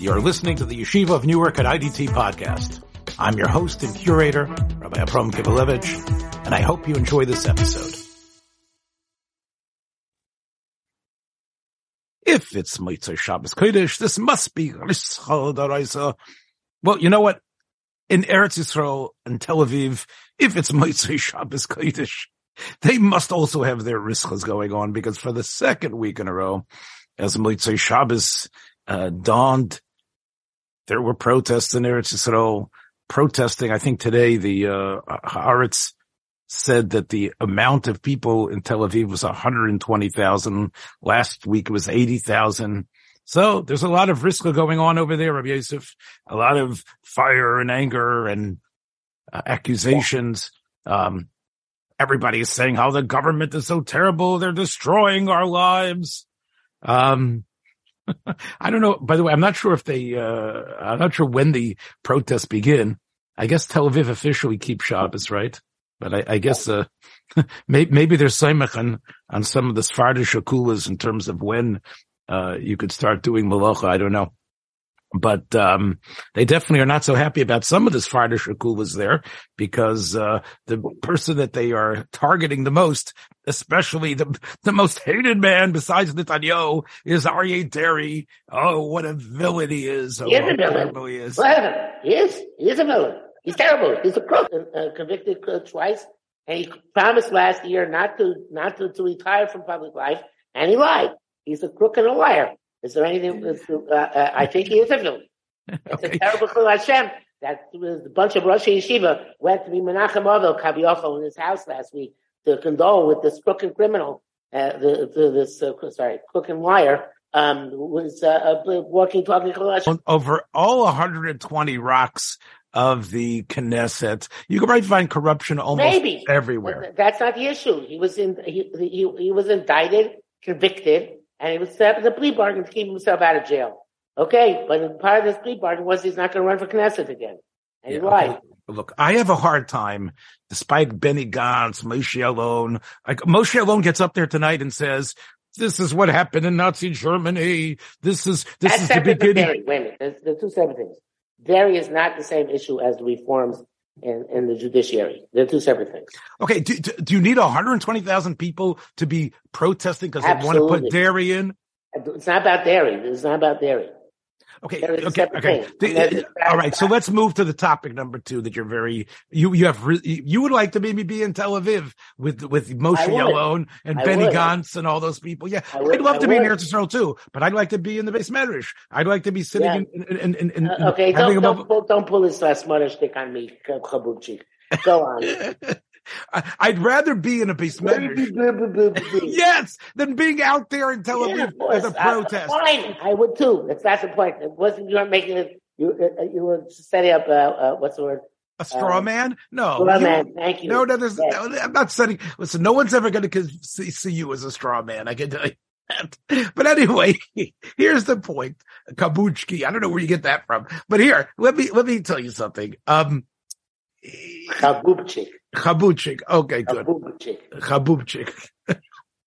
You're listening to the Yeshiva of Newark at IDT podcast. I'm your host and curator, Rabbi Abram Kibalevich, and I hope you enjoy this episode. If it's Mitzvah Shabbos Kodesh, this must be Daraisa. Well, you know what? In Eretz Yisrael and Tel Aviv, if it's Mitzvah Shabbos Kodesh, they must also have their riskos going on because for the second week in a row, as Mitzvah Shabbos uh, dawned, there were protests in Eretz Yisrael protesting. I think today the uh, Haaretz said that the amount of people in Tel Aviv was 120,000. Last week it was 80,000. So there's a lot of risk going on over there, Rabbi Yosef. A lot of fire and anger and uh, accusations. Um, everybody is saying how the government is so terrible. They're destroying our lives. Um, I don't know. By the way, I'm not sure if they, uh, I'm not sure when the protests begin. I guess Tel Aviv officially keeps Shabbos, right? But I, I guess, uh, maybe, maybe there's Saimach on, some of the Sephardic Shakulas in terms of when, uh, you could start doing Malacha. I don't know but um, they definitely are not so happy about some of the Sephardic was there because uh, the person that they are targeting the most, especially the the most hated man besides Netanyahu, is Aryeh Deri. Oh, what a villain he is! He is a villain. He is. he is. He is a villain. He's terrible. He's a crook, uh, convicted uh, twice, and he promised last year not to not to, to retire from public life, and he lied. He's a crook and a liar. Is there anything? Uh, uh, I think he is a villain. It's okay. a terrible thing, Hashem. That was a bunch of Rosh Yeshiva went to be Menachem Ovel Kaviocho in his house last week to condole with this crooked criminal, uh, the, the, this uh, sorry, crook and liar. Um, was uh, walking, talking to Over all 120 rocks of the Knesset, you can probably find corruption almost Maybe. everywhere. That's not the issue. He was in. He he, he was indicted, convicted, and he was set up as a plea bargain to keep himself out of jail. Okay, but part of this plea bargain was he's not going to run for Knesset again. And yeah, right. Okay. Look, I have a hard time, despite Benny Gantz, Moshe Yalon. Like Moshe Yalon gets up there tonight and says, "This is what happened in Nazi Germany. This is this That's is the beginning." Wait a minute, there's, there's two separate things. Deri is not the same issue as the reforms and, in the judiciary. They're two separate things. Okay. Do, do, do you need 120,000 people to be protesting because they want to put Deri in? It's not about Deri. It's not about Deri. Okay. Okay. Okay. The, all right. So let's move to the topic number two that you're very, you, you have, you would like to maybe be in Tel Aviv with, with Moshe Yalon and I Benny would. Gantz and all those people. Yeah. I would, love to be in Eretz Yisrael too, but I'd like to be in the base Medrash. I'd like to be sitting yeah. in, in, in, in, uh, okay. Don't, don't, pull, don't pull this last mother stick on me. Go on. I'd rather be in a basement. yes, than being out there in Tel Aviv yeah, as a protest. fine, I would too. That's not the point. It wasn't you weren't making it. You uh, you were setting up. Uh, uh, what's the word? A straw um, man? No. Straw man. Thank you. No, no, there's, yes. no, I'm not setting. Listen, no one's ever going to see, see you as a straw man. I can tell you. That. But anyway, here's the point. Kabuchki. I don't know where you get that from, but here, let me, let me tell you something. Um, Chabubchik. Chabubchik. Okay, good. Chabubchik. Chabubchik.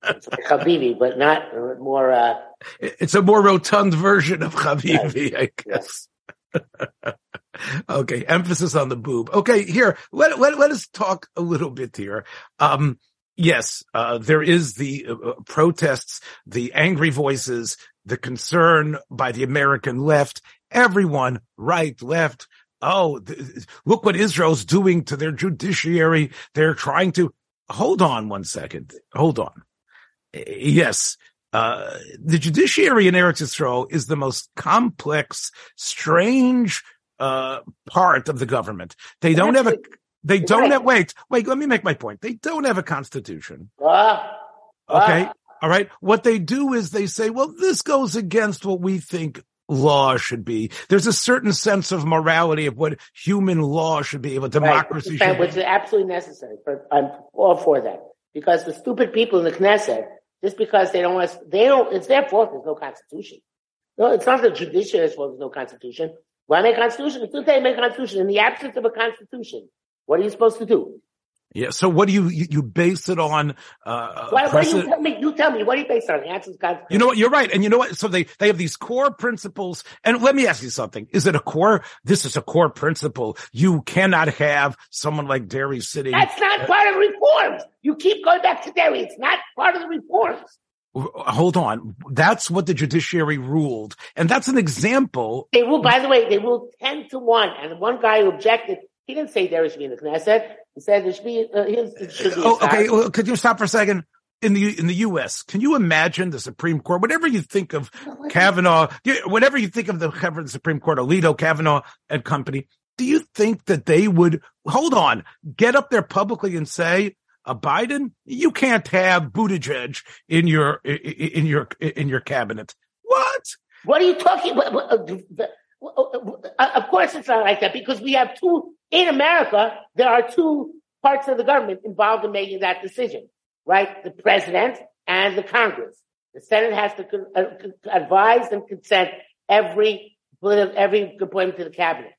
it's like Habibi, but not more. Uh, it's a more rotund version of Habibi, I guess. Yes. okay, emphasis on the boob. Okay, here let let let us talk a little bit here. Um, yes, uh, there is the uh, uh protests, the angry voices, the concern by the American left. Everyone, right, left, oh, th- look what Israel's doing to their judiciary. They're trying to hold on one second. Hold on. Yes. Uh, the judiciary in Eretz Israel is the most complex, strange, uh, part of the government. They don't have a, they don't have, wait, wait, let me make my point. They don't have a constitution. Okay. All right. What they do is they say, well, this goes against what we think law should be. There's a certain sense of morality of what human law should be, what democracy right. Which is absolutely necessary. For, I'm all for that. Because the stupid people in the Knesset, just because they don't want, they don't, it's their fault there's no constitution. No, it's not the judiciary's fault there's no constitution. Why make a constitution? Soon as they make a constitution, in the absence of a constitution, what are you supposed to do? Yeah. So what do you you, you base it on? Uh, what, what do you tell me? You tell me. What do you base it on? Answer's God. You know what? You're right. And you know what? So they they have these core principles. And let me ask you something. Is it a core? This is a core principle. You cannot have someone like Deri sitting. That's not uh, part of reforms. You keep going back to Deri. It's not part of the reforms. Uh, hold on. That's what the judiciary ruled. And that's an example. They ruled, by the way, they ruled 10 to 1. And one guy who objected, he didn't say there should be in the Knesset. He said there should be, uh, his, should be oh, okay. Well, could you stop for a second? In the in the U.S., can you imagine the Supreme Court? Whatever you think of Kavanaugh, whatever you think of the, the Supreme Court, Alito, Kavanaugh, and company, do you think that they would hold on, get up there publicly and say, a Biden, you can't have Buttigieg in your in your in your cabinet. What? What are you talking about? Of course, it's not like that because we have two in America. There are two parts of the government involved in making that decision, right? The president and the Congress. The Senate has to uh, advise and consent every every appointment to the cabinet.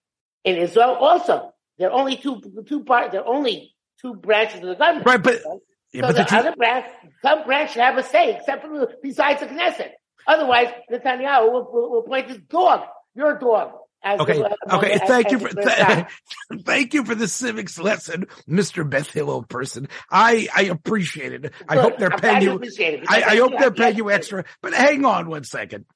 In Israel, also, there are only two two parts. There are only two branches of the government. Right, but so yeah, but the, the other branch, some branch should have a say, except for besides the Knesset. Otherwise, Netanyahu will, will, will appoint his dog, your dog, okay. The, okay. thank you for th- thank you for the civics lesson, Mr. Beth Hillel person. I I appreciate it. I hope they're paying you. I, I hope they're paying you extra. But hang on one second.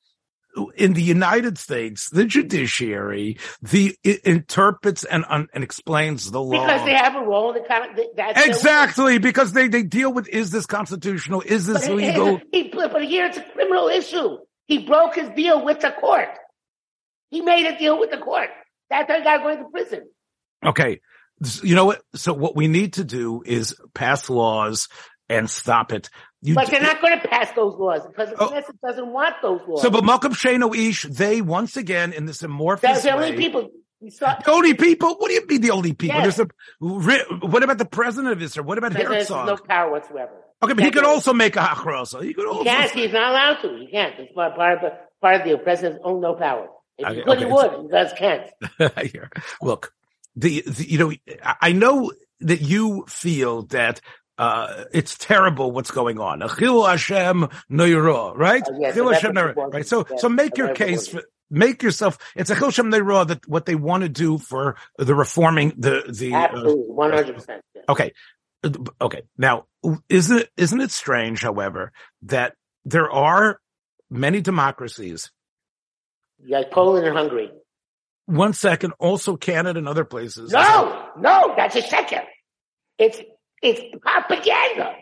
In the United States, the judiciary, the interprets and and explains the law because they have a role in the kind of exactly because they they deal with is this constitutional, is this but legal? He, but here it's a criminal issue. He broke his deal with the court. He made a deal with the court. That guy going to prison. Okay. You know what? So what we need to do is pass laws and stop it. You but they're not going to pass those laws because the oh, Knesset doesn't want those laws. So, but Malcolm Shano Ish, they once again in this amorphous That's the only people. Saw, the only people? What do you mean the only people? Yes. A, what about the president of Israel? What about Herzog? There's no power whatsoever. Okay, but he could also make a hachrosa. He could also. He can't. He's not allowed to. He can't. It's part of the part of the president's own no power. If okay, could, okay. would. You guys can't. Look, the, the, you know, I know that you feel that uh, it's terrible what's going on. Achil Hashem right? Uh, yes, Hashem right? So, yes, so make your case for, make yourself, it's a Hashem Neiro that what they want to do for the reforming the, the, uh, Absolutely, 100%. Yes. Okay. Okay. Now, isn't it, isn't it strange, however, that there are many democracies like Poland and Hungary. One second, also Canada and other places. No, no, that's a second. It's it's propaganda.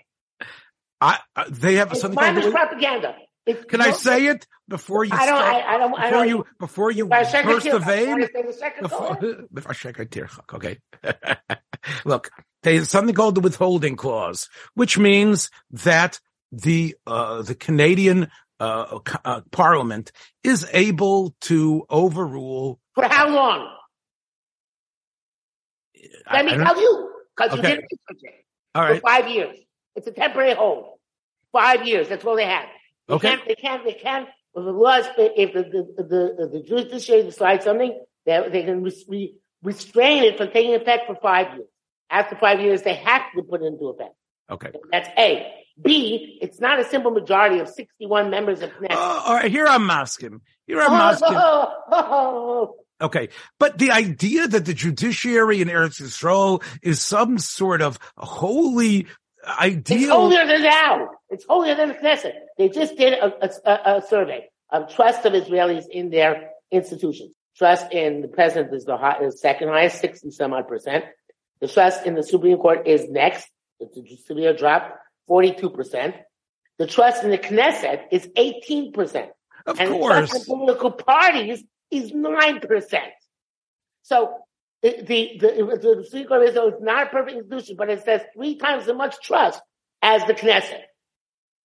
I, uh, they have it's something. Called propaganda. It's Can no, I say it before you? I don't. Start, I, I, don't. Before I don't, you. Before you burst the vein. Before, okay. Look, there's something called the withholding clause, which means that the uh, the Canadian uh, uh, parliament is able to overrule. For how long? Let I, me I tell you, because okay. you didn't research it. All right. For five years. It's a temporary hold. Five years. That's all they have. They okay. Can't, they can't, they can't, if the laws, if the, the, the, the judiciary decides something, they, they can re- restrain it from taking effect for five years. After five years, they have to put it into effect. Okay. That's A. B, it's not a simple majority of 61 members of Knesset. Uh, all right, here I'm asking. Here I'm asking. Oh, oh, oh, okay. But the idea that the judiciary in Eretz Yisrael is some sort of holy ideal. It's holier than thou. It's holier than the Knesset. They just did a, a, a survey of trust of Israelis in their institutions. Trust in the president is the high, is second highest, 60 some odd percent. The trust in the Supreme Court is next. It's a severe drop. 42%. The trust in the Knesset is 18%. Of and course. the trust in political parties is 9%. So the, the, the, the Supreme Court is not a perfect institution, but it says three times as much trust as the Knesset.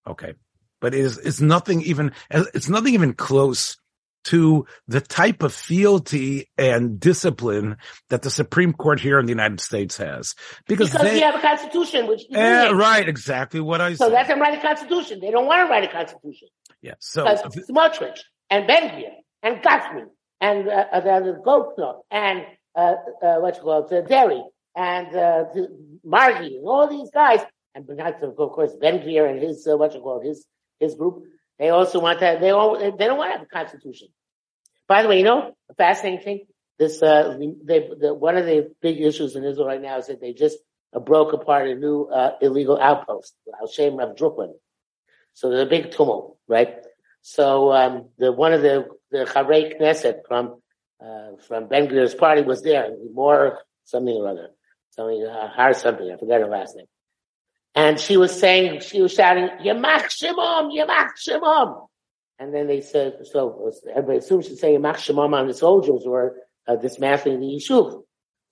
Okay. But it is, it's nothing even, it's nothing even close to the type of fealty and discipline that the Supreme Court here in the United States has. Because, because they, we have a constitution, which uh, right, exactly what I so said. So let them write a constitution. They don't want to write a constitution. Yeah. So because Smotrich and Ben and Gutman and uh, uh, the Goldknopf and uh, uh, what you call it, uh, Deri and uh, Margi and all these guys, and of course Ben and his uh, what you call his his group. They also want to. They all. They don't want to have a constitution. By the way, you know, a fascinating thing. This uh, they the, one of the big issues in Israel right now is that they just broke apart a new uh, illegal outpost, Al Shem of Brooklyn. So there's a big tumult, right? So um, the one of the the Charei Knesset from uh, from Ben Gvir's party was there, more something or other, something uh, Har something. I forgot her last name. And she was saying, she was shouting, Yamach Shimon, Yamach Shimon. And then they said, so everybody assumed she'd say Shimon on the soldiers were uh, dismantling the Yishuv.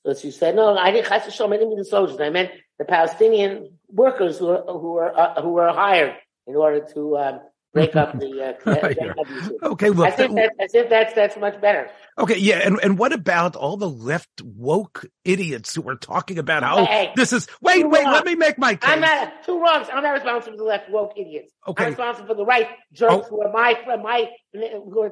So she said, no, I didn't, I didn't mean the soldiers. I meant the Palestinian workers who were, who were, uh, who were hired in order to, um, break up the, uh, okay, well, as if, that, that's, that's much better. Okay, yeah, and, and what about all the left woke idiots who are talking about how Hey, this is? Wait, wait, let me make my case. I'm not two wrongs. I'm not responsible for the left woke idiots. Okay. I'm responsible for the right jerks Oh. who are my my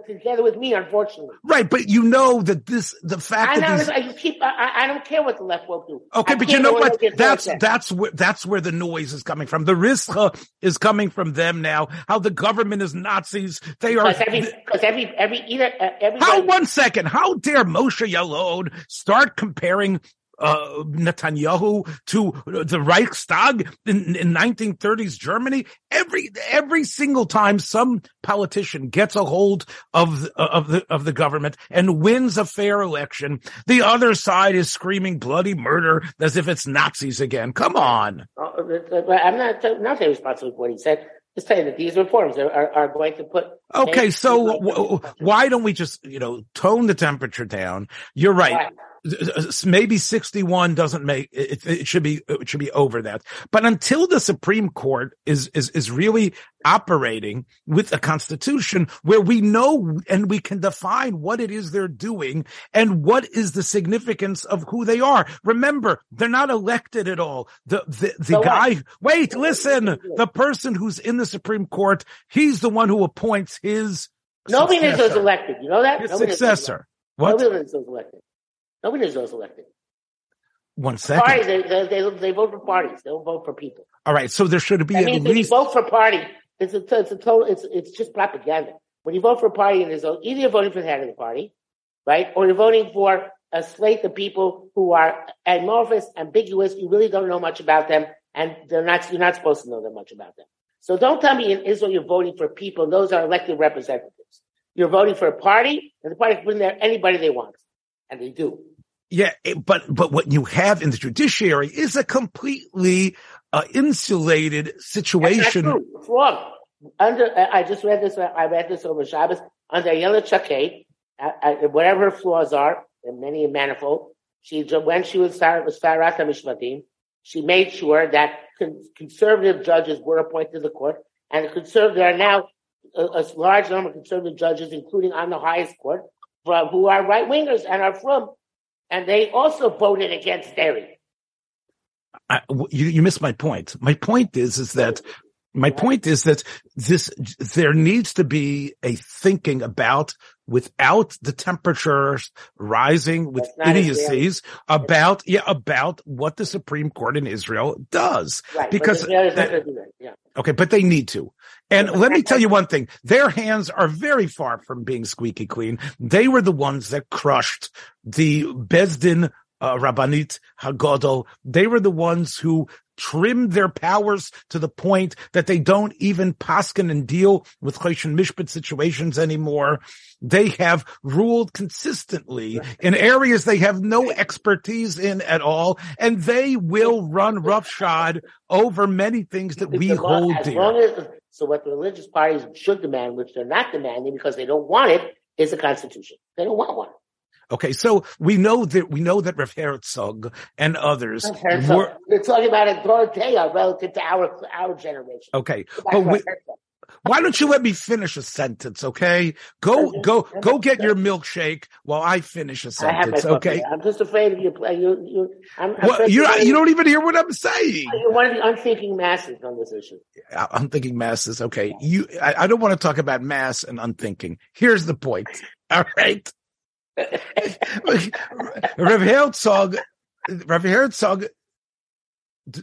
together with me. Unfortunately, right, but you know that this the fact I'm that these I keep. I, I- I don't care what the left will do. Okay, I but you know what? That's that's where that's where the noise is coming from. The rischa is coming from them now. How the government is Nazis. They are. because every every every either uh, every How one second? How dare Moshe Yalon start comparing uh, Netanyahu to the Reichstag in, in 1930s Germany? Every every single time some politician gets a hold of the, of the of the government and wins a fair election, the other side is screaming bloody murder as if it's Nazis again. Come on. Uh, uh, I'm not not saying responsible for what he said. Just saying that these reforms are, are, are going to put. Okay, so w- why don't we just, you know, tone the temperature down? You're right. Maybe 61 doesn't make it, it should be it should be over that. But until the Supreme Court is is is really operating with a constitution where we know and we can define what it is they're doing and what is the significance of who they are. Remember, they're not elected at all. The the, the So what? guy wait, listen, the person who's in the Supreme Court, he's the one who appoints his Nobody Israel is elected. You know that. His Nobody in Israel is successor. What? Nobody is elected. Nobody in Israel elected. One second. Parties, they, they, they, vote for parties. They don't vote for people. All right. So there should be at means when you least. vote for party, it's a, it's a total, it's, it's just propaganda. When you vote for a party in Israel, either you're voting for the head of the party, right? Or you're voting for a slate of people who are amorphous, ambiguous. You really don't know much about them and they're not, you're not supposed to know that much about them. So don't tell me in Israel you're voting for people. Those are elected representatives. You're voting for a party and the party can bring there anybody they want. And they do. Yeah, but but what you have in the judiciary is a completely uh, insulated situation. wrong. Under, I just read this. I read this over Shabbos. Under Ayelet Shaked, whatever her flaws are, and many and manifold, she when she was Sarat Mishmatim, she made sure that conservative judges were appointed to the court, and the conservative there are now a, a large number of conservative judges, including on the highest court, who are right wingers and are from, and they also voted against Deri. I, you, you missed my point. My point is, is that my point is that this, there needs to be a thinking about without the temperatures rising with idiocies about, yeah, about what the Supreme Court in Israel does. Right, Because but the Israelis that- do. Yeah. Okay, but they need to. And let me tell you one thing. Their hands are very far from being squeaky clean. They were the ones that crushed the Bezdin uh, Rabbanit Hagodol. They were the ones who trimmed their powers to the point that they don't even paskin and deal with Choshen Mishpat situations anymore. They have ruled consistently in areas they have no expertise in at all, and they will run roughshod over many things that we hold dear. so what the religious parties should demand, which they're not demanding because they don't want it, is a constitution. They don't want one. Okay, so we know that we know that Rav Herzog and others Herzog. were They're talking about a Dorothea relative to our our generation. okay. But we, why don't you let me finish a sentence? Okay, go go go get your milkshake while I finish a sentence. Okay, I'm just afraid of you. Uh, you, you, I'm, I'm well, you you're, you don't even hear what I'm saying. You're one of the unthinking masses on this issue. I- I'm thinking masses. Okay, you. I, I don't want to talk about mass and unthinking. Here's the point. All right. Rav Herzog Rabbi Herzog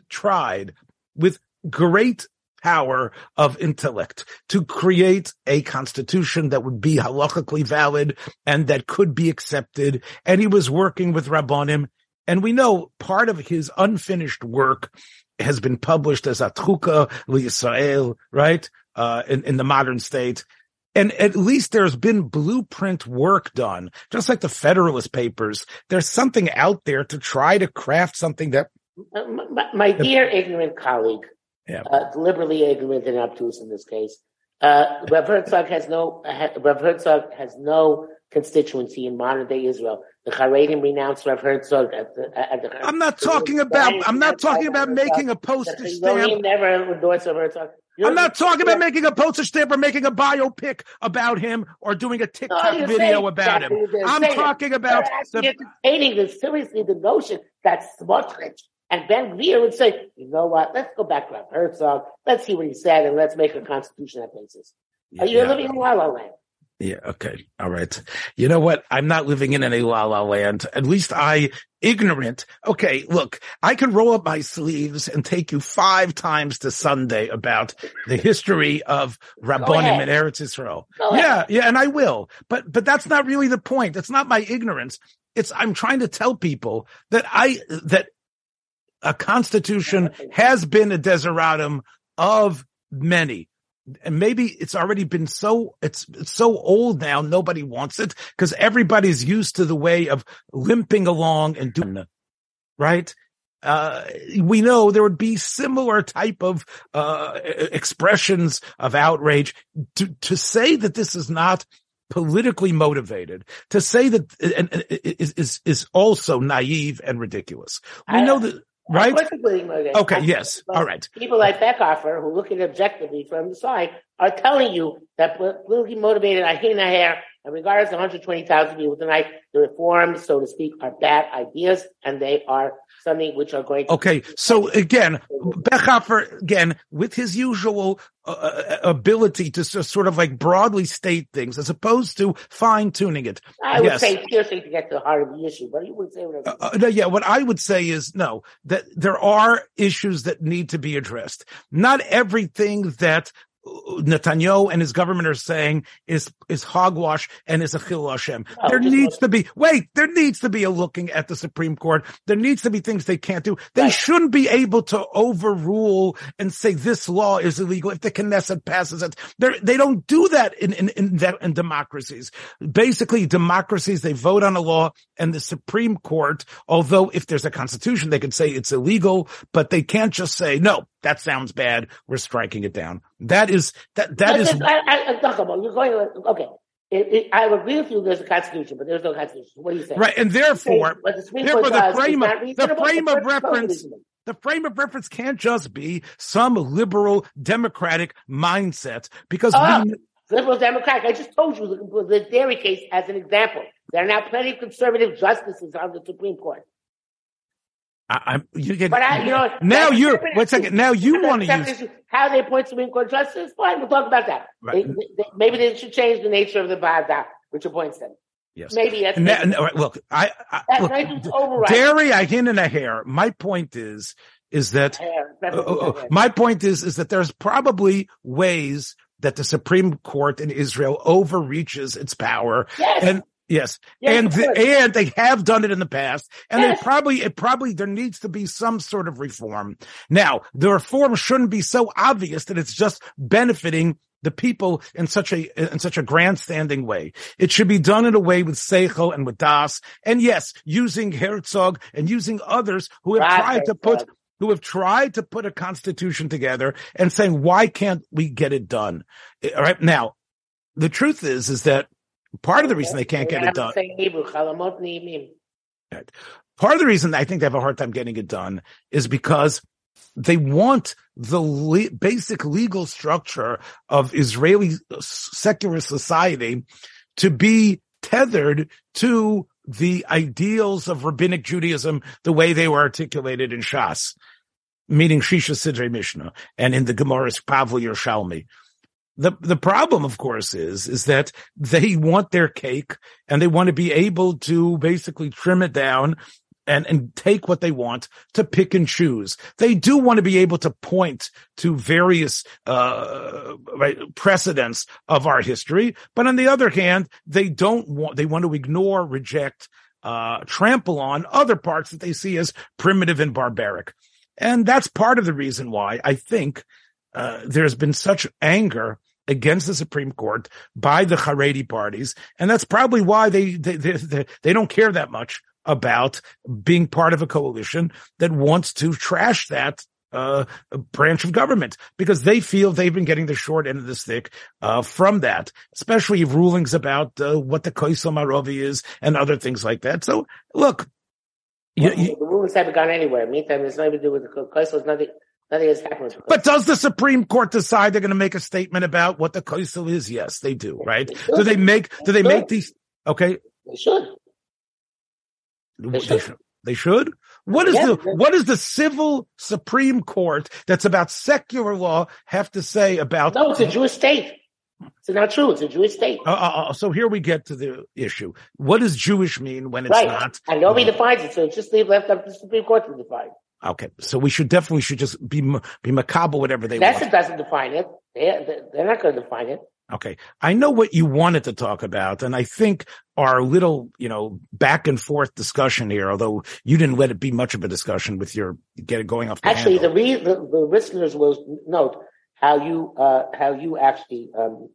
tried with great power of intellect to create a constitution that would be halachically valid and that could be accepted. And he was working with Rabbonim. And we know part of his unfinished work has been published as Atchuka L'Yisrael, right? Uh, in, in the modern state. And at least there's been blueprint work done, just like the Federalist Papers. There's something out there to try to craft something that. Uh, my, my dear ignorant colleague, Yeah. uh, deliberately ignorant and obtuse in this case, uh, Rev Herzog has no, Rev Herzog has no constituency in modern day Israel. The Haredim renounced Rev Herzog at the, at the I'm not talking about, I'm not talking about making a postage stamp. never endorsed Rev Herzog. I'm not talking about making a postage stamp or making a biopic about him or doing a TikTok you're video about him. exactly what they're I'm talking about They're the, entertaining the seriously the notion that Smotrich and Ben Gvir would say, you know what, let's go back to Rav Herzog, let's see what he said, and let's make a constitution that basis. Are you Yeah. living in La La Land? Yeah. Okay. All right. You know what? I'm not living in any la la land. At least I ignorant. Okay. Look, I can roll up my sleeves and take you five times to Sunday about the history of Rabbonim and Eretz Israel. Yeah. Yeah. And I will, but, but that's not really the point. That's not my ignorance. It's, I'm trying to tell people that I, that a constitution has been a desideratum of many and maybe it's already been so it's, it's so old now nobody wants it because everybody's used to the way of limping along and doing right? Uh, we know there would be similar type of uh, expressions of outrage. To to say that this is not politically motivated to say that and, and is is is also naive and ridiculous. We I- know that right? Of course it's being motivated. okay yes. all right. People like Bechhofer, who look at it objectively from the side, are telling you that politically motivated i Ahina hair, and regardless of 120,000 people tonight, the reforms, so to speak, are bad ideas, and they are something which are going to Okay, so again, Bechhofer, again, with his usual uh, uh, ability to sort of like broadly state things as opposed to fine tuning it. I would yes. say seriously to get to the heart of the issue, but you would say whatever. Uh, uh, no, yeah, what I would say is no, that there are issues that need to be addressed. Not everything that uh, Netanyahu and his government are saying is is hogwash and is a chil Hashem. No, there needs to be wait. There needs to be a looking at the Supreme Court. There needs to be things they can't do. They Right. shouldn't be able to overrule and say this law is illegal if the Knesset passes it. They're, they don't do that in in in, that, in democracies. Basically, democracies they vote on a law, and the Supreme Court, although if there's a constitution, they can say it's illegal, but they can't just say no. That sounds bad. We're striking it down. That is that that But I, I, I, talk about, you're going, okay. It, it, I agree with you. There's a constitution, but there's no constitution. What do you say? right, and therefore. The therefore the frame of- the frame of reference- The frame of reference can't just be some liberal democratic mindset because Oh. we, ah, Liberal Democratic. I just told you the, the Deri case as an example. There are now plenty of conservative justices on the Supreme Court. I, I'm you get But I, you know, now you're a second. Now you want to use how they appoint Supreme Court justices. Fine, we'll talk about that. Right. They- they- maybe they should change the nature of the Bada, which appoints them. yes. Maybe that's that- and, look, I, I look, right Deri, I hint and a hair. My point is, is that Oh, oh, oh. my point is, is that there's probably ways that the Supreme Court in Israel overreaches its power. Yes. And yes, Yes, and and they have done it in the past. And Yes. they probably, it probably, there needs to be some sort of reform. Now, the reform shouldn't be so obvious that it's just benefiting the people in such a, in such a grandstanding way. It should be done in a way with Seichel and with Das. And yes, using Herzog and using others who have Right, tried to put, who have tried to put a constitution together and saying, why can't we get it done? Eh, All right. Now, the truth is, is that part of the reason they can't get it done, Say Hebrew, chalamot ni'imim. part of the reason I think they have a hard time getting it done is because they want the le- basic legal structure of Israeli secular society to be tethered to the ideals of rabbinic Judaism, the way they were articulated in Shas, meaning Shisha Sidrei Mishnah, and in the Gemara's Bavli Yerushalmi. The, the problem, of course, is, is that they want their cake and they want to be able to basically trim it down and, and take what they want to pick and choose. They do want to be able to point to various, uh, right, precedents of our history. But on the other hand, they don't want, they want to ignore, reject, uh, trample on other parts that they see as primitive and barbaric. And that's part of the reason why I think, uh, there's been such anger against the Supreme Court by the Haredi parties. And that's probably why they, they, they, they, they don't care that much about being part of a coalition that wants to trash that uh, branch of government because they feel they've been getting the short end of the stick uh, from that, especially rulings about uh, what the Koisel Marovi is and other things like that. So, look. Well, you, the rulings haven't gone anywhere. Meantime, there's nothing to do with the Koisel. Nothing, nothing has happened. But does the Supreme Court decide they're going to make a statement about what the Koisel is? Yes, they do, right? They do they make, do they, they make these? Okay. They should. They should. They should. What is yeah, the what is the civil Supreme Court that's about secular law have to say about? No, it's a Jewish state. It's not true. It's a Jewish state. Uh, uh, uh, so here we get to the issue. What does Jewish mean when it's right. not? And nobody uh, defines it, so it's just leave left up to the Supreme Court to define. Okay, so we should definitely should just be be macabre whatever they That's want. doesn't define it. They, they're not going to define it. Okay. I know what you wanted to talk about, and I think our little, you know, back and forth discussion here, although you didn't let it be much of a discussion with your get it going off. The actually, handle. the, re- the, the listeners will note how you uh, how you actually um,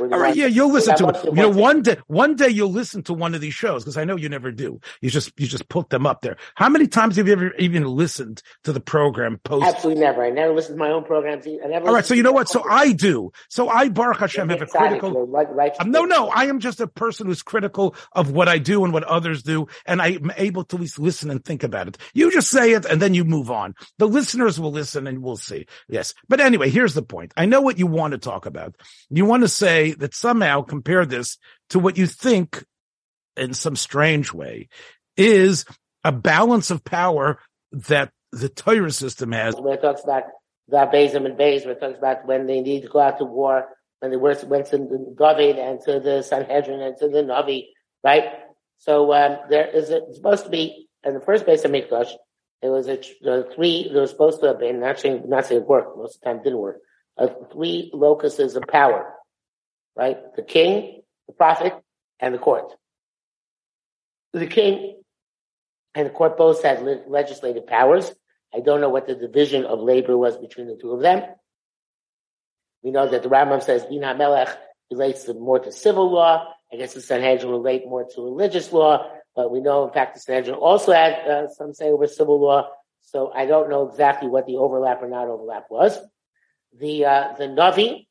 all right, yeah, you'll listen to it. You know, one day, one day you'll listen to one of these shows because I know you never do. You just, you just put them up there. How many times have you ever even listened to the program post? Absolutely never. I never listened to my own programs. I never. All right, so you know what? So I do. So I, Baruch Hashem, have a critical. Right, um, no, no, I am just a person who's critical of what I do and what others do, and I'm able to at least listen and think about it. You just say it and then you move on. The listeners will listen and we'll see. Yes, but anyway, here's the point. I know what you want to talk about. You want to say say that somehow compare this to what you think in some strange way is a balance of power that the Torah system has. Where it talks about the Bezim and Bez, where it talks about when they need to go out to war, when they went to David and to the Sanhedrin and to the Navi, right? So um, there is a, supposed to be in the first base of Mikdash. It was a, three. There was supposed to have been actually not saying it worked. Most of the time, didn't work. Three locuses of power right? The king, the prophet, and the court. The king and the court both had le- legislative powers. I don't know what the division of labor was between the two of them. We know that the Rambam says Din HaMelech relates to more to civil law. I guess the Sanhedrin relate more to religious law, but we know in fact the Sanhedrin also had uh, some say over civil law. So I don't know exactly what the overlap or not overlap was. The uh, the Navi,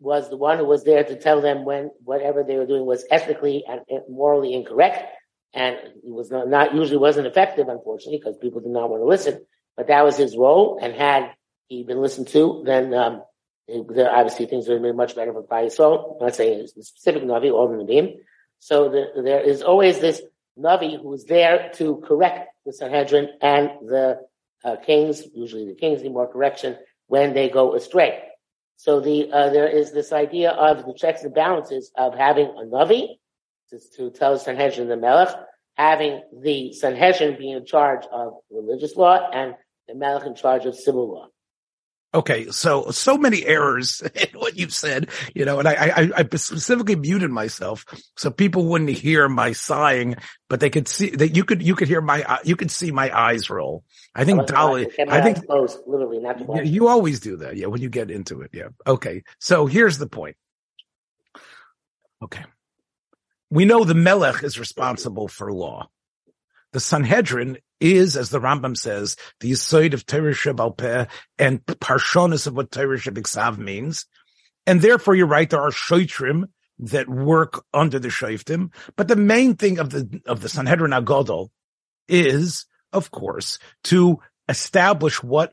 was the one who was there to tell them when whatever they were doing was ethically and morally incorrect. And was not, not usually wasn't effective, unfortunately, because people did not want to listen. But that was his role. And had he been listened to, then, um, there obviously things would have been much better for Klal Yisrael. I'm not saying the specific Navi, all the Navim. So the, there is always this Navi who is there to correct the Sanhedrin and the uh, kings, usually the kings need more correction when they go astray. So the uh, there is this idea of the checks and balances of having a navi to, tell Sanhedrin the Melech, having the Sanhedrin be in charge of religious law and the Melech in charge of civil law. Okay, so so many errors in what you've said, you know, and I, I, I specifically muted myself so people wouldn't hear my sighing, but they could see that you could you could hear my uh, you could see my eyes roll. I think Dolly, I think close, literally not you always do that, yeah. When you get into it, yeah. Okay, so here's the point. Okay, we know the Melech is responsible for law. The Sanhedrin is, as the Rambam says, the Yisoid of Torah Shabal and Parshonis of what Torah Shabiksav means. And therefore, you're right, there are Shoitrim that work under the Shoiftim. But the main thing of the, of the Sanhedrin Agadol is, of course, to establish what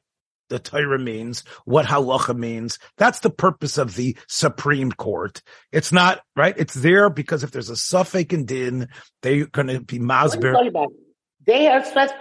the Torah means, what halacha means. That's the purpose of the Supreme Court. It's not, right? It's there because if there's a suffix and din, they're going to be masber. They are supposed.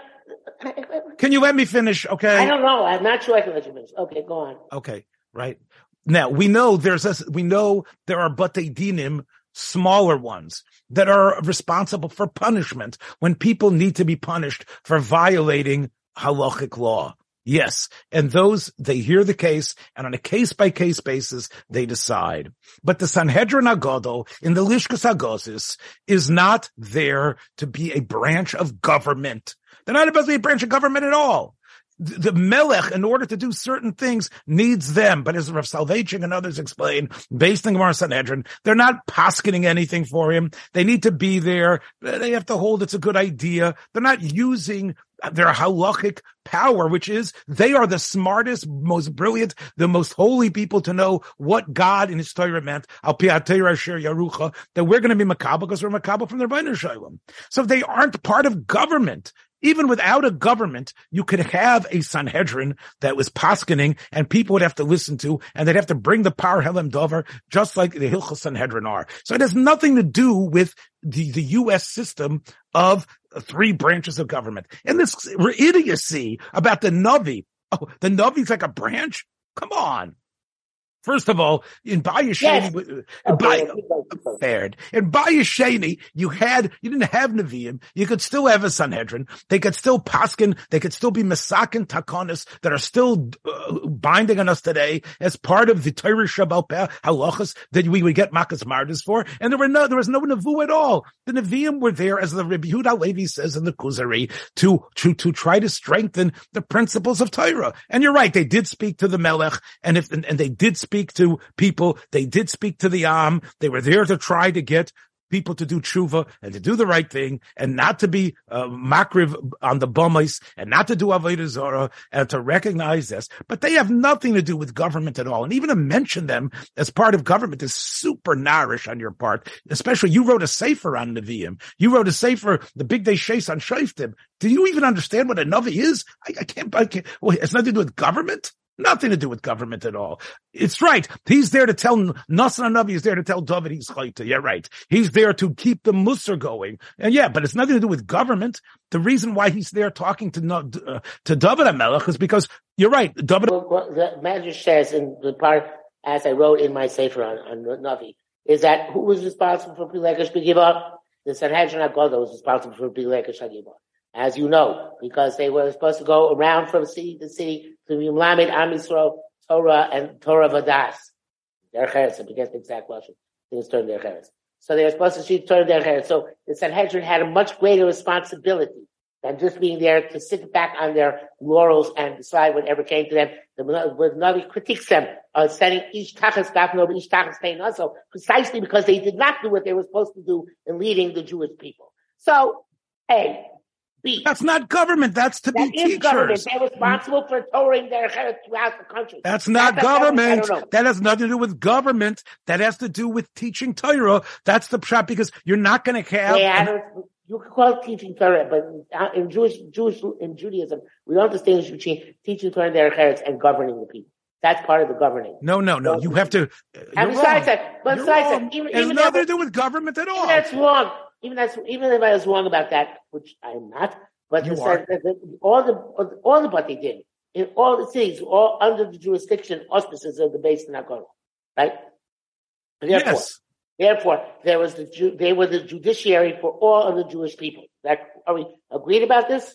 Can you let me finish? Okay. I don't know. I'm not sure I can let you finish. Okay, go on. Okay, right. Now we know there's a, we know there are bate dinim smaller ones that are responsible for punishment when people need to be punished for violating halachic law. Yes. And those, they hear the case and on a case by case basis, they decide. But the Sanhedrin Agadol in the Lishkas Agosis is not there to be a branch of government. They're not supposed to be a branch of government at all the Melech, in order to do certain things, needs them. But as Rav Soloveitchik and others explain, based on Gemara Sanhedrin, they're not posketing anything for him. They need to be there. They have to hold it's a good idea. They're not using their halachic power, which is they are the smartest, most brilliant, the most holy people to know what God in His Torah meant. Al Yarucha that we're going to be makabel because we're makabel from their Rebbeinu Shalom. So they aren't part of government even without a government, you could have a Sanhedrin that was paskening and people would have to listen to and they'd have to bring the power Helem Dover just like the Hilchos Sanhedrin are. So it has nothing to do with the, the U.S. system of three branches of government. And this idiocy about the Navi. Oh, the Navi's like a branch? Come on. First of all, in Bayesheni, yes. Uh, okay. fared. In Bayesheni, you had, you didn't have Nevi'im. You could still have a Sanhedrin. They could still paskin. They could still be Masakin Takonis that are still uh, binding on us today as part of the Torah Shabbat halachas that we would get Makas Mardas for. And there were no, there was no Nevu at all. The Nevi'im were there, as the Rebbe Yehuda Levi says in the Kuzari, to, to, to try to strengthen the principles of Torah. And you're right. They did speak to the Melech and if, and, and they did speak speak to people. They did speak to the Am. They were there to try to get people to do tshuva and to do the right thing and not to be uh, makriv on the bumais and not to do avodah zara and to recognize this. But they have nothing to do with government at all. And even to mention them as part of government is super nourish on your part. Especially you wrote a sefer on Nevi'im. You wrote a sefer, the big day shase on Shoftim. Do you even understand what a Navi is? I, I can't, I can't, well, it's nothing to do with government. Nothing to do with government at all. It's right. He's there to tell Nasran Navi is there to tell David he's chayta. Yeah, right. He's there to keep the Musar going. And yeah, but it's nothing to do with government. The reason why he's there talking to uh, to David Amelech is because you're right. David. Well, well, the Medrash says in the part as I wrote in my sefer on, on Navi is that who was responsible for Pilegesh Begiva? The Sanhedrin Agoda was responsible for Pilegesh Begiva as you know, because they were supposed to go around from city to city to Yimlamid Am Torah and Torah Vadas. Their cheres, I forget the exact Russian. Things turned their cheres. So they were supposed to see turn their cheres. So the Sanhedrin had a much greater responsibility than just being there to sit back on their laurels and decide whatever came to them. The Navi critiques them on setting each tachas over each tachas pain also, precisely because they did not do what they were supposed to do in leading the Jewish people. So, hey, be. That's not government. That's to that be teachers. Government. They're responsible for touring their head throughout the country. That's not That's government. government. That has nothing to do with government. That has to do with teaching Torah. That's the shot because you're not going to have. Yeah, an, you can call it teaching Torah, but in Jewish, Jewish, in Judaism, we don't distinguish between teaching Torah their heads and governing the people. That's part of the governing. No, no, no. You have to. Uh, and besides wrong. that, but besides that, even, it has even nothing to do with government at all. That's wrong even that's even if I was wrong about that, which I'm not, but said that all the all the what they did in all the cities, all under the jurisdiction auspices of the base in Nagorno, right? Therefore, yes. Therefore, there was the they were the judiciary for all of the Jewish people. That are we agreed about this?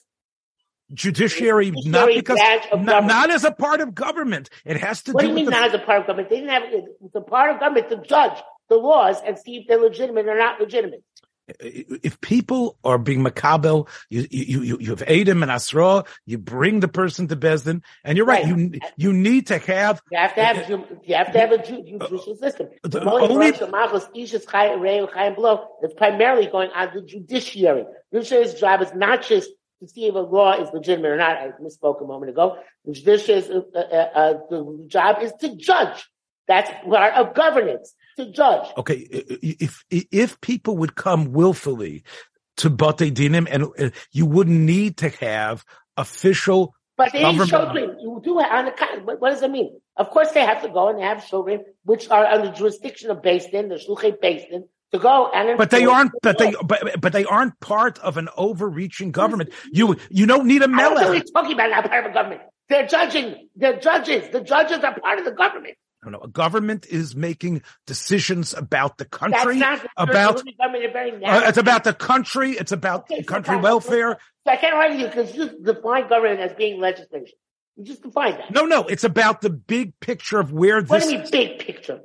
Judiciary, judiciary not because not, not, as a part of government. It has to what do. Do you mean the, not as a part of government? They didn't have the part of government to judge the laws and see if they're legitimate or not legitimate if people are being makabel, you, you, you, you have Adam and Asra, you bring the person to Bezdin, and you're right, you, you need to have, you have to have, uh, you have to have a judicial system. The only, it's primarily going on the judiciary. The judiciary's job is not just to see if a law is legitimate or not. I misspoke a moment ago. The judiciary's, uh, uh, uh, the job is to judge. That's part of governance to judge. Okay, if if people would come willfully to Bate Dinim, and uh, you wouldn't need to have official. But they need children. You do on the what, what does it mean? Of course, they have to go and have children which are under jurisdiction of Din, the Shluchei Beis Din, to go and but they aren't but they but, but they aren't part of an overreaching government you you don't need a melech I talking about not part of a government they're judging they're judges the judges are part of the government don't know. A government is making decisions about the country, about uh, it's about the country, it's about Okay, so country fine. welfare. So I can't argue because you just define government as being legislation. You just define that. No, no, it's about the big picture of where What this do you mean big picture?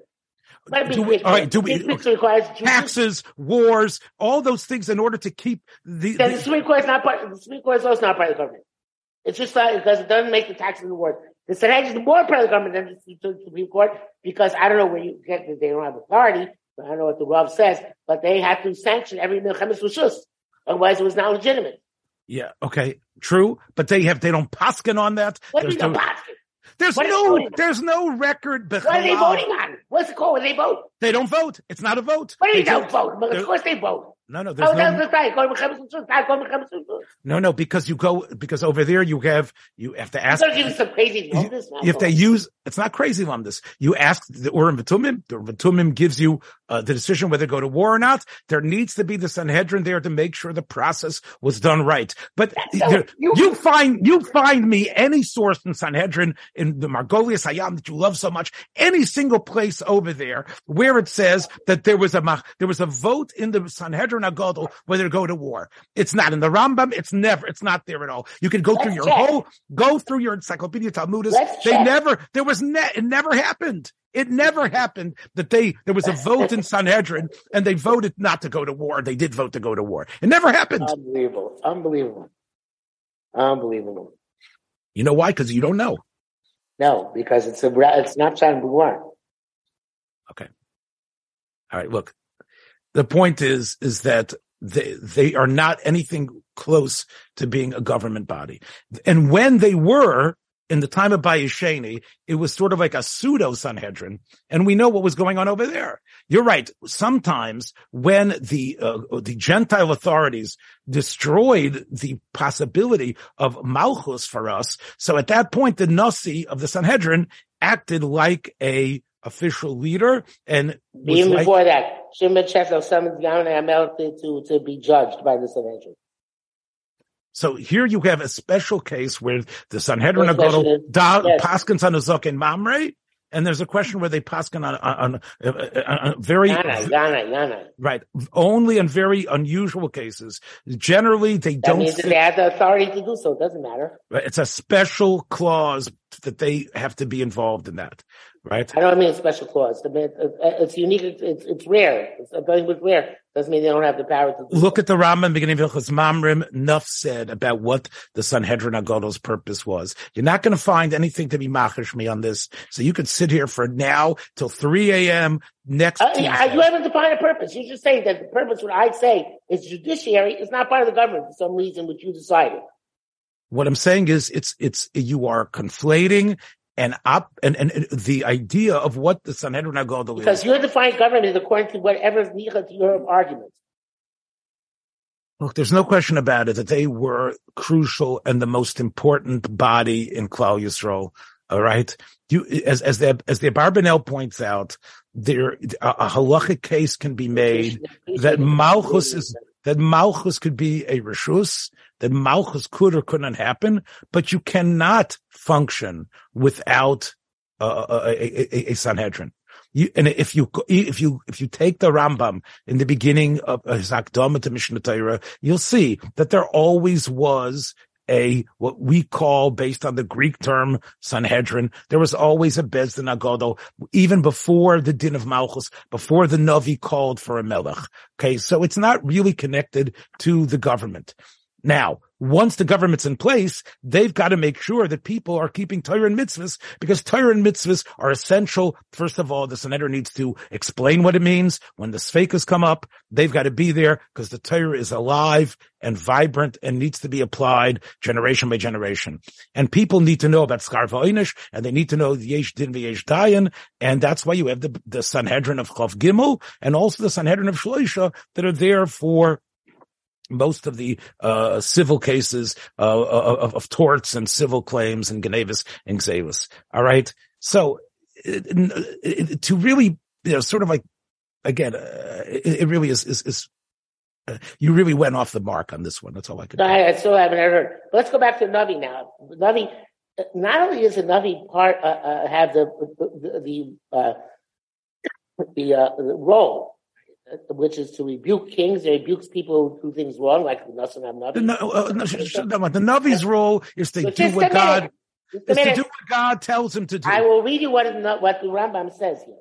What do you Do mean we- all right, do we- Big picture requires Jews- taxes, wars, all those things in order to keep the, the the Supreme Court is not part. The Supreme Court is also not part of the government. It's just not because it doesn't make the taxes and wars. The Sanhedrin is more part of the government than the Supreme Court because I don't know where you get that they don't have authority. I don't know what the Rav says, but they have to sanction every milchemes rishus. Otherwise, it was not legitimate. yeah, okay, true, but they have they don't paskin on that. What do There's no, basket? there's What no there's no record. What are they voting on? What's it called when they vote? They don't vote. It's not a vote. What do you They don't vote? But of course they vote. No, no, there's Oh, no, the right. Go to milchemes rishus. Not go to milchemes rishus. no, no, because you go because over there you have you have to ask don't give us some crazy man. if they use it's not crazy this. You ask the Urim Vitumim, the Urim Vitumim gives you uh, the decision whether to go to war or not. There needs to be the Sanhedrin there to make sure the process was done right. But there- you- you, find you find me any source in Sanhedrin in the Margolius Hayam that you love so much, any single place over there where it says that there was a there was a vote in the Sanhedrin Agadol whether to go to war. It's not in the Rambam. It's never. It's not there at all. You can go through Let's your check. whole go through your Encyclopedia Talmudit. Let's They check. never. There was ne- it never happened. It never happened that they there was a vote in Sanhedrin and they voted not to go to war. They did vote to go to war. It never happened. Unbelievable. Unbelievable. Unbelievable. You know why? Because you don't know. No, because it's a it's not Shan Okay. All right, look. The point is, is that they, they are not anything close to being a government body. And when they were in the time of Bayesheni, it was sort of like a pseudo Sanhedrin. And we know what was going on over there. You're right. Sometimes when the, uh, the Gentile authorities destroyed the possibility of Malchus for us. So at that point, the Nasi of the Sanhedrin acted like a official leader and Even like, before that, Shimon Chesel summons and Amel to, to, be judged by the Sanhedrin. So here you have a special case where the Sanhedrin Agadol is- da yes. paskins on Azok and Mamre, and there's a question where they paskin on, on, on, uh, uh, uh, very Yana, Yana, Yana. right only in very unusual cases. Generally, they That don't. sit- they have the authority to do so. It doesn't matter. it's a special clause that they have to be involved in that, right? I don't mean a special clause. It's, it's unique. It's, it's, it's rare. It's something with rare. Doesn't mean they don't have the power to Look at the Rambam beginning of Hilchas Mamrim. Nuff said about what the Sanhedrin Agadol's purpose was. You're not going to find anything to be machish me on this. So you could sit here for now till 3 a.m. next Uh, yeah, you haven't defined a purpose. You just say that the purpose, what I say, is judiciary. It's not part of the government for some reason which you decided. What I'm saying is it's, it's, you are conflating and up and, and, the idea of what the Sanhedrin Agadol Because is. your defined government is according to whatever to your argument. Look, there's no question about it that they were crucial and the most important body in Klal Yisrael. All right. You, as, as the, as the Barbanel points out, there, a, a halachic case can be made that Malchus is, that Malchus could be a Rishus, that Malchus could or couldn't happen, but you cannot function without uh, a, a, a, a Sanhedrin. You, and if you, if you, if you take the Rambam in the beginning of his Akdama to Mishneh Torah, you'll see that there always was a, what we call based on the Greek term Sanhedrin, there was always a Bezdin Agodo, even before the din of Malchus, before the Navi called for a Melech. Okay. So it's not really connected to the government. Now, once the government's in place, they've got to make sure that people are keeping Torah and mitzvahs because Torah and mitzvahs are essential. First of all, the Sanhedrin needs to explain what it means. When the Sfekas come up, they've got to be there because the Torah is alive and vibrant and needs to be applied generation by generation. And people need to know about Skarva Einish and they need to know the Yesh Din V'Yesh Dayan. And that's why you have the, the Sanhedrin of Chav Gimel and also the Sanhedrin of Shloisha that are there for most of the uh, civil cases uh, of, of, torts and civil claims and Genevis and Xavis. All right. So it, it, to really, you know, sort of like, again, uh, it, it, really is, is, is uh, you really went off the mark on this one. That's all I could I, I still haven't heard. Let's go back to Navi now. Navi, not only is the Navi part uh, uh, have the the the, uh, the, uh, the role, which is to rebuke kings, they rebukes people who do things wrong, like the Navi. The, uh, no, the Navi's role is to do what God is to do what God tells him to do. I will read you what, what the Rambam says here.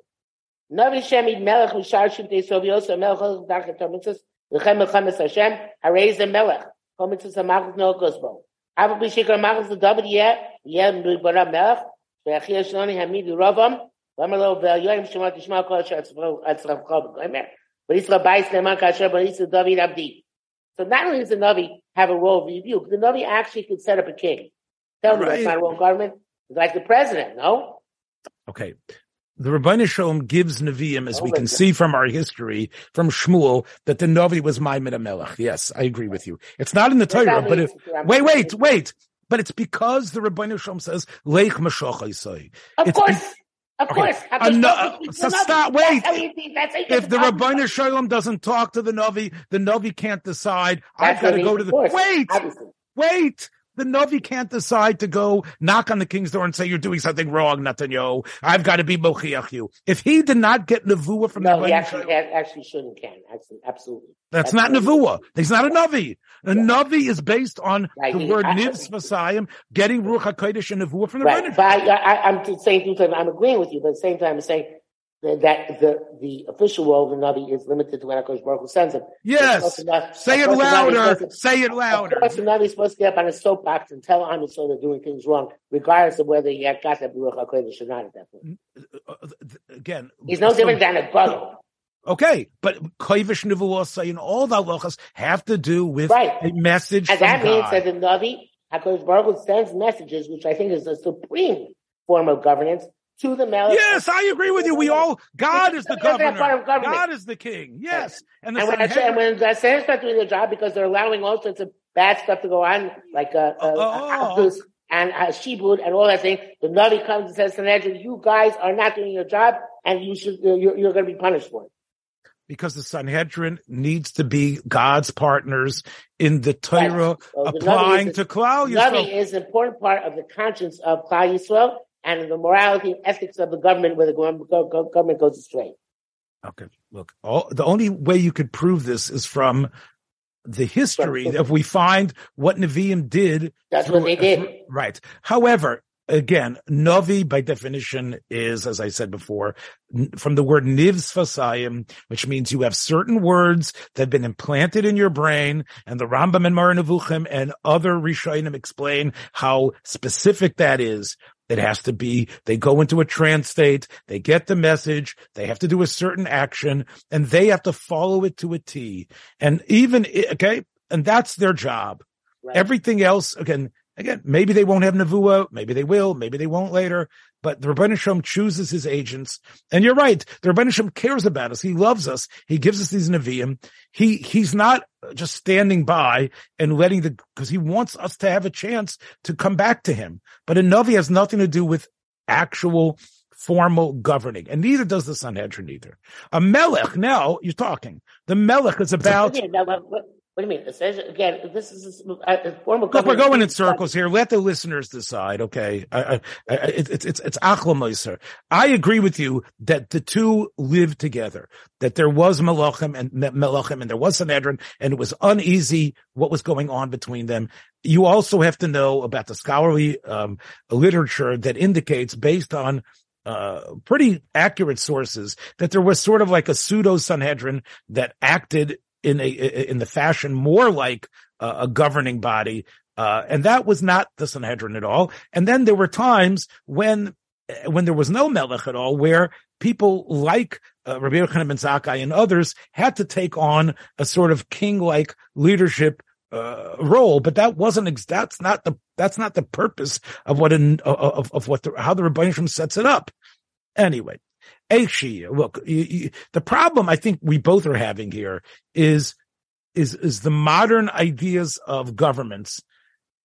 Navi Shemid Melech Mishar Shimtei Soviosa Melech Dachet Lechem Melchemes Hashem. Harei Ze Melech. No Gosbo Ava B'Shikar Machos L'David Yeh. Yeh B'Bara Melech. Ve'achia Shloni Hamid Ravam V'amar Lo Ve'yoyim Shema Tishma Kol Asher Atzrafcha B'Gomer V'Yisra Bais Neman Kasher V'Yisra David Abdi So not only does the Navi have a role of rebuke, the Navi actually could set up a king. Tell me right. that's not a wrong government. It's like the president, no? Okay the Rabbeinu Shalom gives Nevi'im, as oh, we can see from our history, from Shmuel, that the Navi was Maimon Melech. Yes, I agree with you. It's not in the Torah, but if, wait, wait, wait. But it's because the Rabbeinu Shalom says, Leich Mashoch Of it's course. Be- of okay. course. Uh, no, so stop, wait. if the Rabbeinu Shalom doesn't talk to the Navi, the Navi can't decide. That's I've got to go to the, wait, obviously. wait the Navi can't decide to go knock on the king's door and say, you're doing something wrong, Netanyahu. I've got to be mochiach you. If he did not get Nevuah from no, the he actually, actually shouldn't can. Absolutely. That's, not Nevuah. He's not a Navi. A yeah. Navi is based on right. the he, word Nivs Vasayim, getting Ruach HaKodesh and Nevuah from the right. But I, am saying, I'm agreeing with you, but at the same time, I'm saying that the the official role of the Navi is limited to when Hakadosh Baruch Hu sends him. Yes, say it louder. Say it louder. Of course, the Navi is supposed to get up on a soapbox and tell Am so they're doing things wrong, regardless of whether he had got that Baruch Hakodesh or not at that point. Again, he's no different than a brother. Okay, but koivish nivuah saying all the halachas have to do with right. a message. And that means that the Navi Hakadosh Baruch Hu sends messages, which I think is a supreme form of governance to the Melech. Yes, I agree with you. We all God is the governor. God is the king. Yes, and, the and when, and when the Sanhedrin not doing their job because they're allowing all sorts of bad stuff to go on, like uh, uh, oh. uh and uh, Shibud and all that thing, the Navi comes and says, Sanhedrin, you guys are not doing your job, and you should you're, you're going to be punished for it because the Sanhedrin needs to be God's partners in the Torah so applying the to Klal Yisrael. Navi is an important part of the conscience of Klal Yisrael, and the morality and ethics of the government where the government goes astray. Okay, look, all, the only way you could prove this is from the history. If we find what Nevi'im did, that's through, what they did. Through, right. However, again, Navi by definition is, as I said before, from the word nivs fasayim, which means you have certain words that have been implanted in your brain, and the Rambam and Maranavuchim and other Rishonim explain how specific that is. It has to be, they go into a trance state, they get the message, they have to do a certain action, and they have to follow it to a T. And even, okay, and that's their job. Right. Everything else, again, again, maybe they won't have Navua, maybe they will, maybe they won't later, but the Rabban Shem chooses his agents. And you're right. The Rabban Shem cares about us. He loves us. He gives us these Nevi'im. He, he's not just standing by and letting the, cause he wants us to have a chance to come back to him. But a Navi has nothing to do with actual formal governing. And neither does the Sanhedrin either. A Melech, now you're talking. The Melech is about. What do you mean? It says again. This is a, form of. Look, we're going in circles here. Let the listeners decide. Okay, I, I, I, it's it's it's I agree with you that the two live together. That there was Malachim and Malachim, and there was Sanhedrin, and it was uneasy what was going on between them. You also have to know about the scholarly um, literature that indicates, based on uh, pretty accurate sources that there was sort of like a pseudo Sanhedrin that acted in a in the fashion more like a, governing body, uh, and that was not the Sanhedrin at all. And then there were times when when there was no Melech at all, where people like uh, Rabbi Yochanan ben Zakkai and others had to take on a sort of king-like leadership uh, role, but that wasn't ex- that's not the that's not the purpose of what in of of what the, how the Rebbeinu sets it up. Anyway, Eichshia. Look, you, you, the problem I think we both are having here is, is, is the modern ideas of governments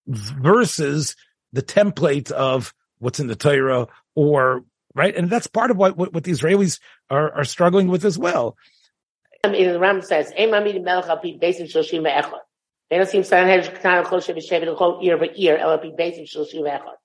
versus the template of what's in the Torah or, right? And that's part of what, what, what the Israelis are, are struggling with as well. The Ram says, they don't seem Shiva Echad.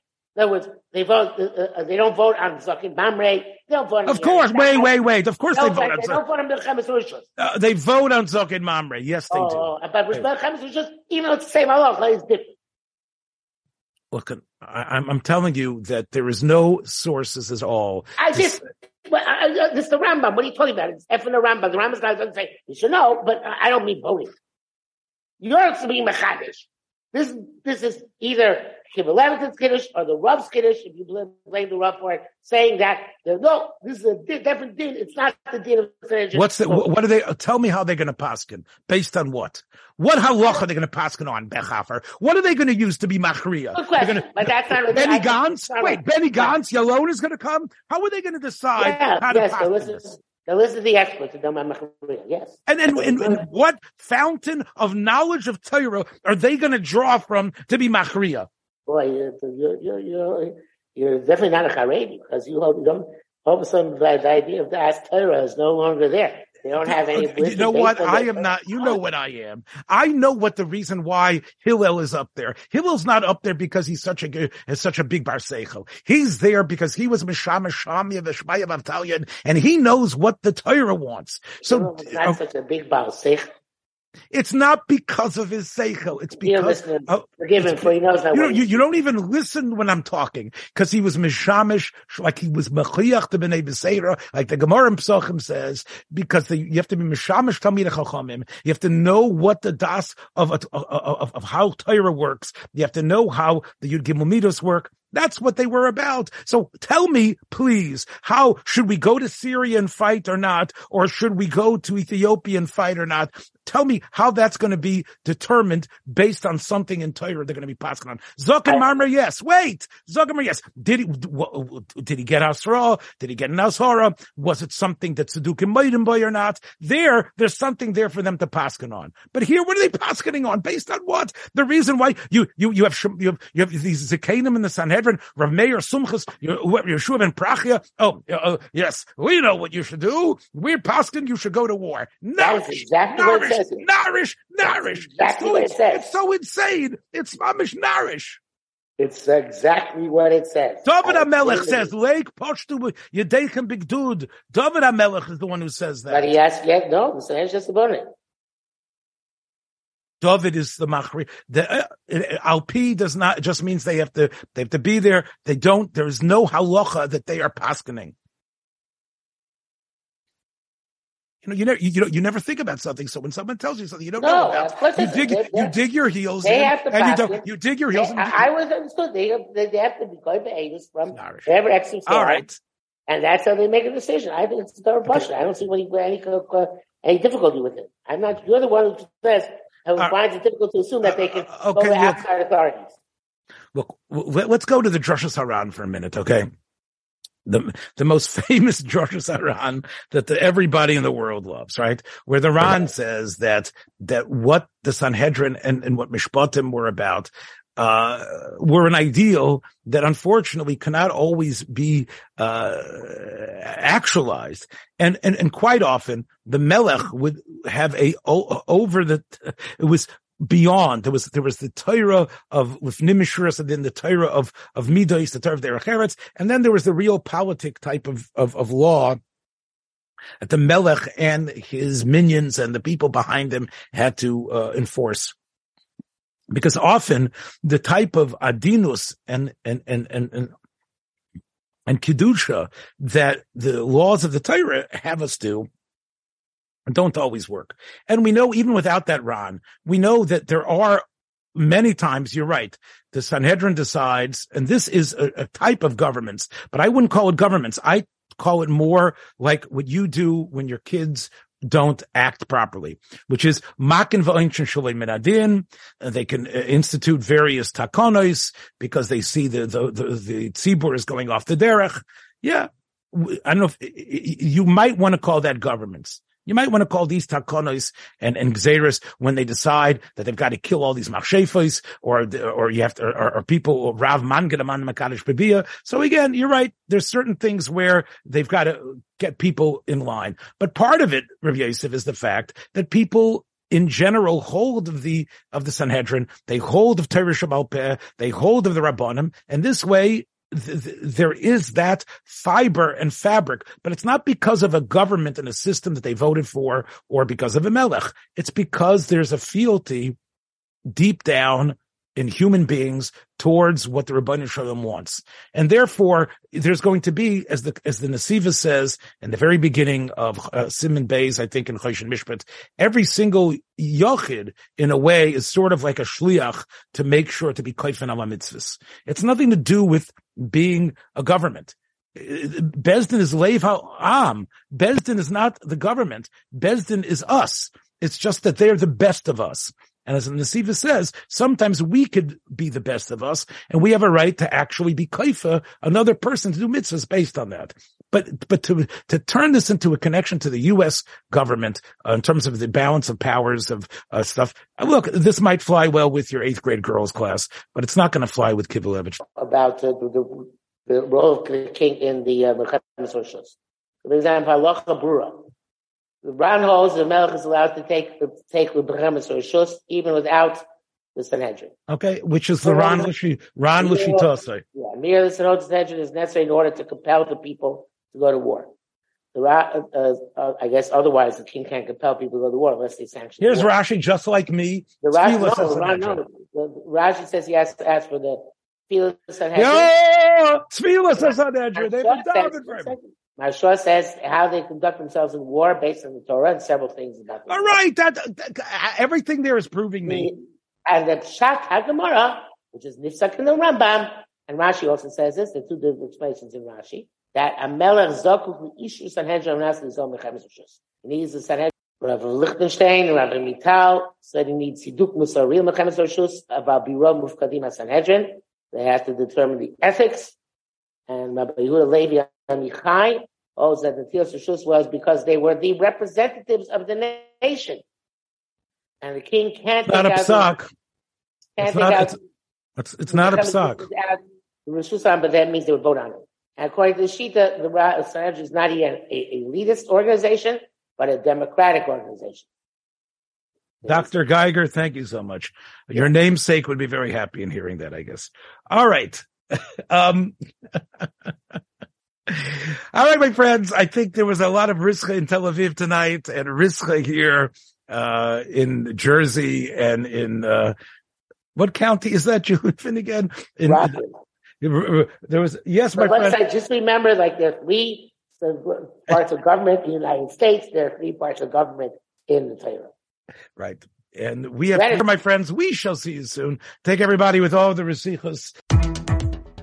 In other words, they vote. Uh, uh, they don't vote on Zakin Mamre. They don't vote. Of course, wait, wait, wait. Of course, they, vote on. They don't vote on Milchemes Rishos. Uh, they vote on Zakin Mamre. Yes, they oh, do. But with Milchemes Rishos, even though it's the same halacha, it's different. Look, I, am I'm telling you that there is no sources at all. I just. Well, I, this is the Rambam. What are you talking about? It's F in the Rambam. The Rambam doesn't say you should know, but I don't mean voting. You're being mechadish. This this is either Kibbutz Kiddush or the Rav's Kiddush, if you blame, the Rav for it, saying that no, this is a different din. It's not the din of Sanhedrin. What's the, what are they, tell me how they're going to paskin. Based on what? What halach are they going to paskin on, Bechhofer? What are they going to use to be machriya? Good question, gonna, but that's not Benny Gantz? Wait, Benny Gantz, Yalon is going to come? How are they going to decide yeah, how yes, to paskin this? Now listen to the experts in Machriya. Yes. And, and, and, and, what fountain of knowledge of Torah are they going to draw from to be Machriya? Boy, you're, you're, you're, you're, definitely not a Haredi because you don't, all of a sudden the, idea of the As Torah is no longer there. They don't have any. You know what? I am not. You know what I am. I know what the reason why Hillel is up there. Hillel's not up there because he's such a good, is such a big barseichel. He's there because he was mishama shami of Shmaya Avtalion, and he knows what the Torah wants. So not uh, such a big barseichel. It's not because of his seichel. It's because oh, forgive him for he knows that. You, you, you, don't even listen when I'm talking because he was mishamish, like he was mechiach to b'nei b'seira, like the Gemara in Psachim says, because the, you have to be mishamish tamid chachamim. You have to know what the das of, of, of, of how Torah works. You have to know how the Yud Gimel work. That's what they were about. So tell me, please, how should we go to Syria and fight or not? Or should we go to Ethiopia and fight or not? Tell me how that's going to be determined based on something in Torah they're going to be passing on. And Marmer, yes. Wait. And Marmer, yes. Did he, did he get Asra? Did he get an? Was it something that Sadukim Maidim boy or not? There, there's something there for them to paskin on. But here, what are they paskening on? Based on what? The reason why you, you, you have, you have, you have these Zakanim in the Sanhedrin, Rav Meir Sumchas, Yeshua ben Prachia. Oh, uh, yes, we know what you should do. We're paskin, you should go to war. Nourish, exactly nourish, says it. Nourish, nourish. Exactly it's, what it says. It's so insane. It's mamish nourish. It's exactly what it says. David HaMelech says, Lake Poshtu Yedechem Big Dude. David HaMelech is the one who says that. But he has yet, no, the Sahel just about it. David is the machri. The uh, alpi does not just means they have to they have to be there. They don't. There is no halacha that they are paskening. You know, you never, you, you, know, you never think about something. So when someone tells you something you don't no, know about, you dig, you dig your heels they in, have to and you don't, you dig your heels. They, in, I, I was understood. They, they, they have to be going to behaviors from Nourish. whatever exercise. All right. And that's how they make a decision. I think it's a thorough question. I don't see any, any, any difficulty with it. I'm not, you're the one who says, who uh, finds it difficult to assume that they can uh, okay, go to look, outside authorities. Look, let's go to the Drushas Haran for a minute, okay? the the most famous Georgia Ran that the, everybody in the world loves, right? Where the Ran says that that what the Sanhedrin and, and what Mishpatim were about uh, were an ideal that unfortunately cannot always be uh, actualized, and and and quite often the Melech would have a over the it was beyond. There was there was the Torah of with Nimishras and then the Torah of of Midas, the Torah of Derecheretz, and then there was the real politic type of of, of law that the Melech and his minions and the people behind him had to uh, enforce. Because often the type of adinus and and and and, and and kedusha that the laws of the Torah have us do don't always work. And we know even without that Ron, we know that there are many times, you're right, the Sanhedrin decides, and this is a, a type of governments, but I wouldn't call it governments. I call it more like what you do when your kids don't act properly, which is makin minadin. They can uh, institute various takonos because they see the, the, the, the tzibur is going off the derech. Yeah, I don't know if you might want to call that governments. You might want to call these takonos and, and xeris when they decide that they've got to kill all these machshefos or, or you have to, or, or people, Rav Mangadaman Makadish Babia. So again, you're right. There's certain things where they've got to get people in line. But part of it, Rav Yosef, is the fact that people in general hold of the of the Sanhedrin, they hold of Torah Shabbal they hold of the Rabbanim, and this way th- th- there is that fiber and fabric, but it's not because of a government and a system that they voted for or because of a melech. It's because there's a fealty deep down in human beings towards what the Rabbanah Shalom wants. And therefore, there's going to be, as the, as the Nasiva says in the very beginning of uh, Simon Bays, I think in Choshen Mishpat, every single Yochid, in a way, is sort of like a shliach to make sure to be kaifin ala mitzvahs. It's nothing to do with being a government. Besdin is Lev Am. Besdin is not the government. Besdin is us. It's just that they're the best of us. And as the says, sometimes we could be the best of us, and we have a right to actually be kaifa another person to do mitzvahs based on that. But but to to turn this into a connection to the U.S. government uh, in terms of the balance of powers of uh, stuff, uh, look, this might fly well with your eighth grade girls class, but it's not going to fly with Kivelevich. About uh, the, the, role of the king in the uh, For example, Brura. The Ran holds the Melech is allowed to take take the Behemoth or Shus even without the Sanhedrin. Okay, which is the Ran Lishi Ran Lishitase. Yeah, mere the Sanhedrin is necessary in order to compel the people to go to war. The uh, uh, I guess otherwise the king can't compel people to go to war unless they sanction. Here's Rashi, just like me. The Rashi, no, the, no, the, Rashi says he has to ask for the Tfilas Sanhedrin. Yeah, Tfilas Sanhedrin. They've been diving for him. Mashua says how they conduct themselves in war based on the Torah and several things about. All right, that, that, everything there is proving me. And the Pshat HaGemara, which is Nifsak in the Rambam, and Rashi also says this. The two different explanations in Rashi that a melech zakuk ishu sanhedrin nas lizom mechemes rishus. He needs the sanhedrin. Rav Lichtenstein, Rav Mital said he needs hiduk musaril mechemes rishus about biro mufkadim sanhedrin. They have to determine the ethics. And Rabbi Yehuda Levi Amichai holds that the Tilas Rishus was because they were the representatives of the nation. And the king can't not a psak. It's not, it's, it's, it's not a psak. Rishus but that means they would vote on it. And according to the Shita, the Sanhedrin is not even a, elitist organization, but a democratic organization. Dr. Geiger, thank you so much. Your namesake would be very happy in hearing that, I guess. All right. um, all right, my friends. I think there was a lot of Rischa in Tel Aviv tonight and Rischa here, uh, in Jersey and in, uh, what county is that you live in again? In, there was yes, my friend. Say, just remember, like there are three parts of government in the United States. There are three parts of government in the Torah. Right. And we have, my friends, we shall see you soon. Take everybody with all the resichos.